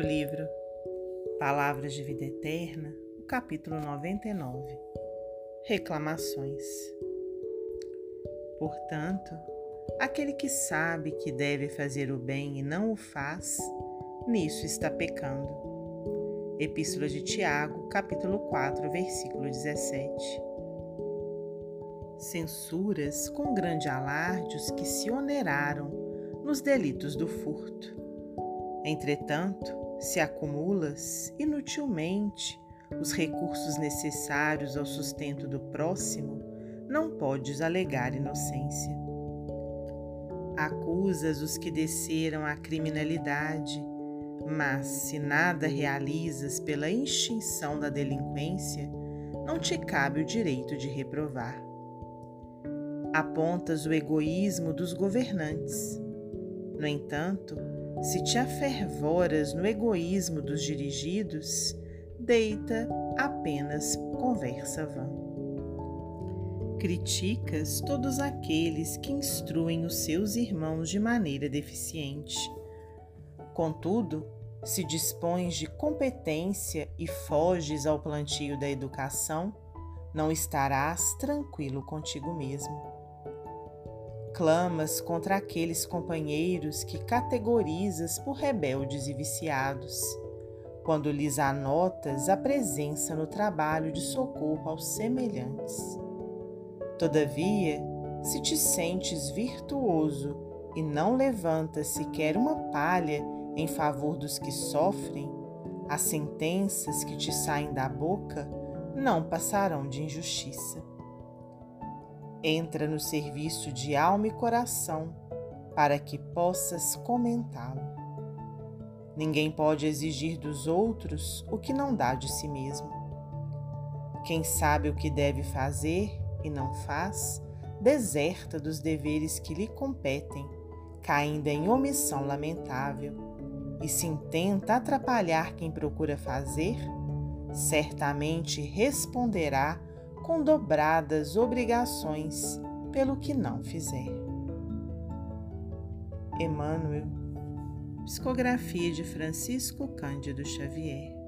livro Palavras de Vida Eterna, o capítulo 99 Reclamações. Portanto, aquele que sabe que deve fazer o bem e não o faz, nisso está pecando. Epístola de Tiago, capítulo 4, versículo 17. Censuras com grande alarde os que se oneraram nos delitos do furto Entretanto, se acumulas inutilmente os recursos necessários ao sustento do próximo, não podes alegar inocência. Acusas os que desceram à criminalidade, mas se nada realizas pela extinção da delinquência, não te cabe o direito de reprovar. Apontas o egoísmo dos governantes. No entanto, se te afervoras no egoísmo dos dirigidos, deita apenas conversa vã. Criticas todos aqueles que instruem os seus irmãos de maneira deficiente. Contudo, se dispões de competência e foges ao plantio da educação, não estarás tranquilo contigo mesmo clamas contra aqueles companheiros que categorizas por rebeldes e viciados, quando lhes anotas a presença no trabalho de socorro aos semelhantes. Todavia, se te sentes virtuoso e não levantas sequer uma palha em favor dos que sofrem, as sentenças que te saem da boca não passarão de injustiça. Entra no serviço de alma e coração para que possas comentá-lo. Ninguém pode exigir dos outros o que não dá de si mesmo. Quem sabe o que deve fazer e não faz, deserta dos deveres que lhe competem, caindo em omissão lamentável, e se intenta atrapalhar quem procura fazer, certamente responderá com dobradas obrigações pelo que não fizer. Emmanuel, psicografia de Francisco Cândido Xavier.